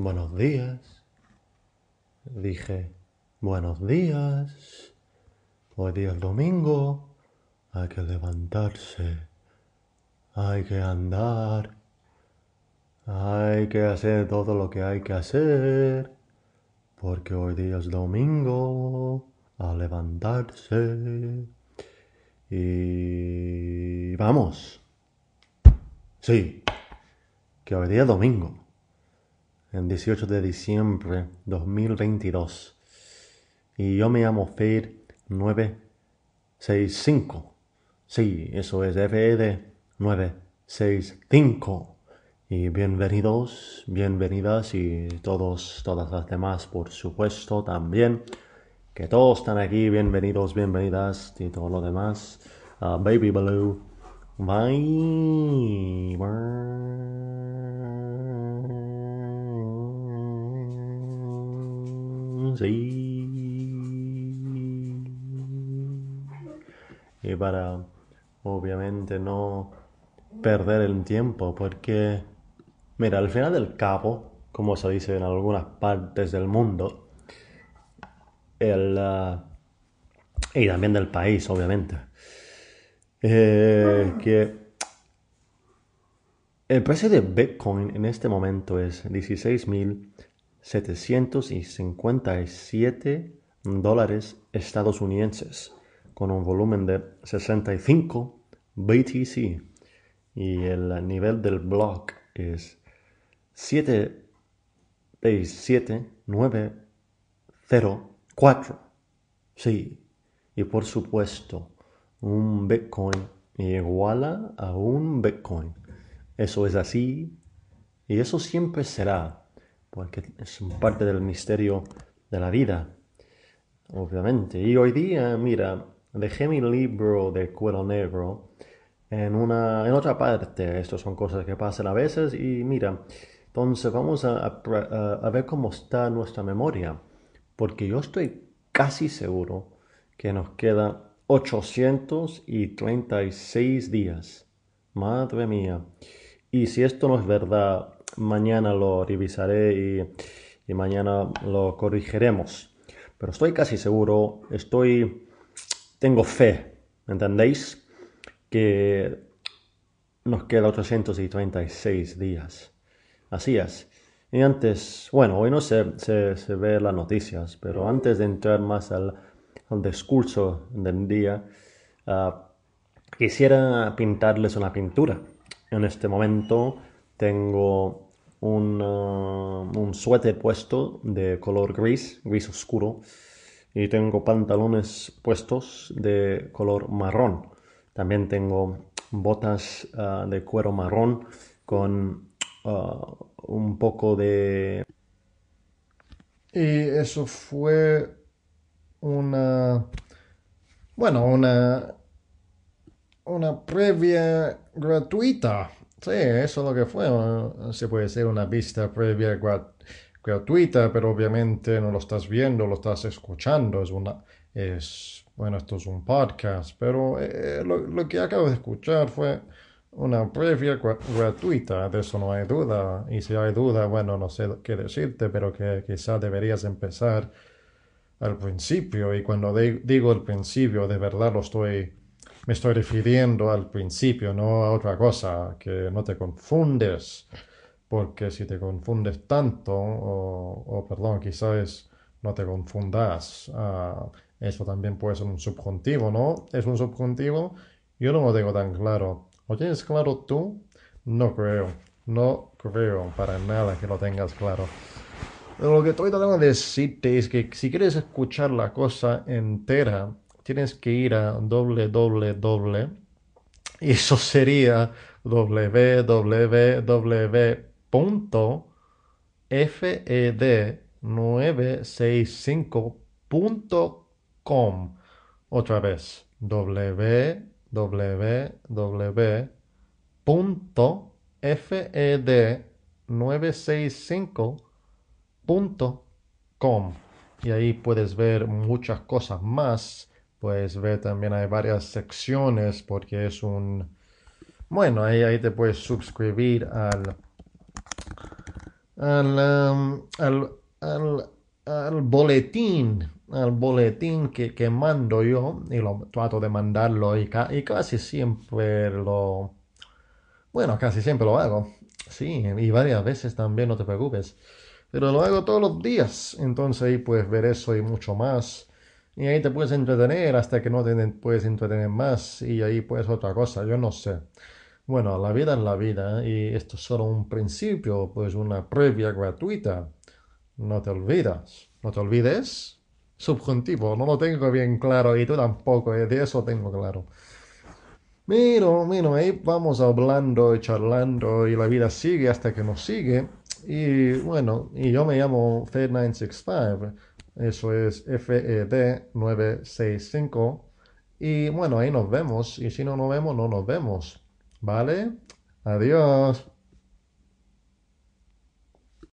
Buenos días. Dije, buenos días. Hoy día es domingo. Hay que levantarse. Hay que andar. Hay que hacer todo lo que hay que hacer. Porque hoy día es domingo. A levantarse. Y vamos. Sí, que hoy día es domingo. El 18 de diciembre 2022. Y yo me llamo Fade 965. Sí, eso es FED 965. Y bienvenidos, bienvenidas y todos, todas las demás, por supuesto, también. Que todos están aquí, bienvenidos, bienvenidas y todo lo demás. Uh, Baby Blue. Bye. Y para, obviamente, no perder el tiempo, porque, mira, al final del cabo, como se dice en algunas partes del mundo, el, uh, y también del país, obviamente, eh, que el precio de Bitcoin en este momento es 16.757 dólares estadounidenses, con un volumen de 65 BTC. Y el nivel del block es 76904. Sí, y por supuesto, un Bitcoin iguala a un Bitcoin. Eso es así y eso siempre será, porque es parte del misterio de la vida, obviamente. Y hoy día, mira, dejé mi libro de cuero negro en, una, en otra parte. Estas son cosas que pasan a veces y mira, entonces vamos a, a, a ver cómo está nuestra memoria, porque yo estoy casi seguro que nos queda 836 días. Madre mía. Y si esto no es verdad, mañana lo revisaré y, y, mañana lo corregiremos. Pero estoy casi seguro, estoy, tengo fe, ¿entendéis? Que nos queda 836 días. Así es. Y antes, bueno, hoy no se, se, se ve las noticias, pero antes de entrar más al discurso del día, uh, quisiera pintarles una pintura. En este momento tengo un, uh, un suéter puesto de color gris, gris oscuro, y tengo pantalones puestos de color marrón. También tengo botas uh, de cuero marrón con un poco de... Y eso fue una, bueno, una, una previa gratuita. Sí, eso es lo que fue. Se puede ser una vista previa gratuita, pero obviamente no lo estás viendo, lo estás escuchando. Es una, es, bueno, esto es un podcast, pero eh, lo, lo, que acabo de escuchar fue una previa gratuita, de eso no hay duda. Y si hay duda, bueno, no sé qué decirte, pero que quizás deberías empezar al principio y cuando de, digo el principio de verdad lo estoy me estoy refiriendo al principio no a otra cosa que no te confundes porque si te confundes tanto o, o perdón quizás no te confundas uh, eso también puede ser un subjuntivo no es un subjuntivo yo no lo tengo tan claro. ¿lo tienes claro tú? no creo no creo para nada que lo tengas claro. Lo que estoy tratando de decirte es que si quieres escuchar la cosa entera, tienes que ir a www y eso sería www.fed965.com. Otra vez, www.fed965.com com y ahí puedes ver muchas cosas más. Puedes ver también hay varias secciones porque es un... Bueno, ahí, ahí te puedes suscribir al, al, um, al, al, boletín, al boletín que, que mando yo, y lo trato de mandarlo y, ca- y casi siempre lo, bueno, casi siempre lo hago, sí, y varias veces también, no te preocupes, pero lo hago todos los días, entonces ahí puedes ver eso y mucho más, y ahí te puedes entretener hasta que no te puedes entretener más, y ahí pues otra cosa, yo no sé. Bueno, la vida es la vida, y esto es solo un principio, pues una previa gratuita. No te olvidas, no te olvides. Subjuntivo, no lo tengo bien claro y tú tampoco, eh, de eso tengo claro. Pero, bueno, ahí vamos hablando y charlando y la vida sigue hasta que nos sigue. Y bueno, y yo me llamo Fed965, eso es FED965. Y bueno, ahí nos vemos. Y si no nos vemos, no nos vemos. ¿Vale? Adiós.